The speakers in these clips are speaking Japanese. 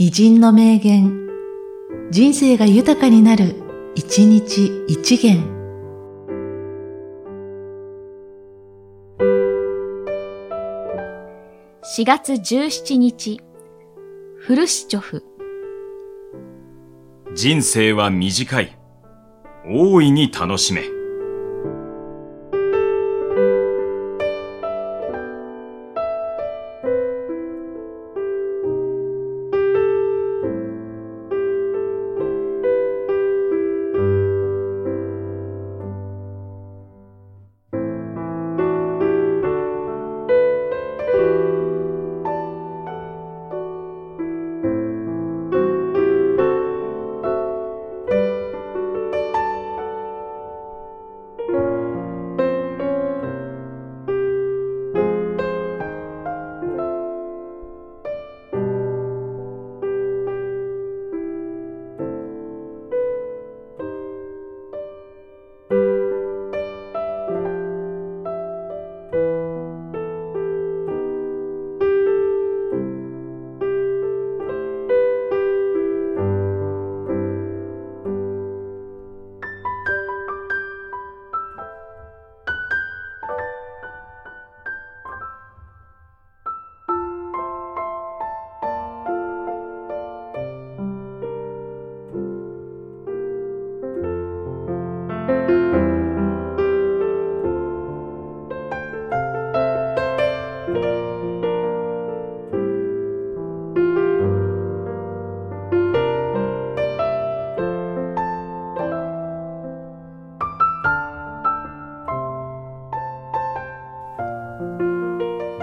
偉人の名言、人生が豊かになる、一日一元。4月17日、フルシチョフ。人生は短い。大いに楽しめ。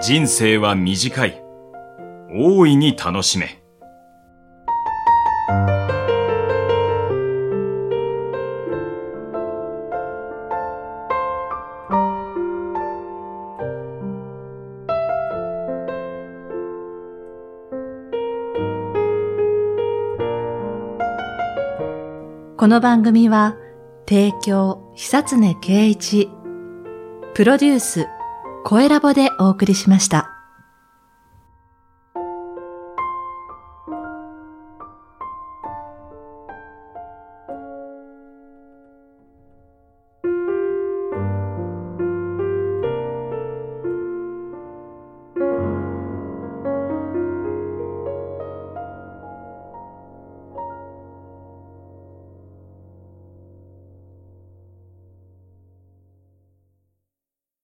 人生は短い。大いに楽しめ。この番組は、提供、久常圭一、プロデュース、声ラボでお送りしました。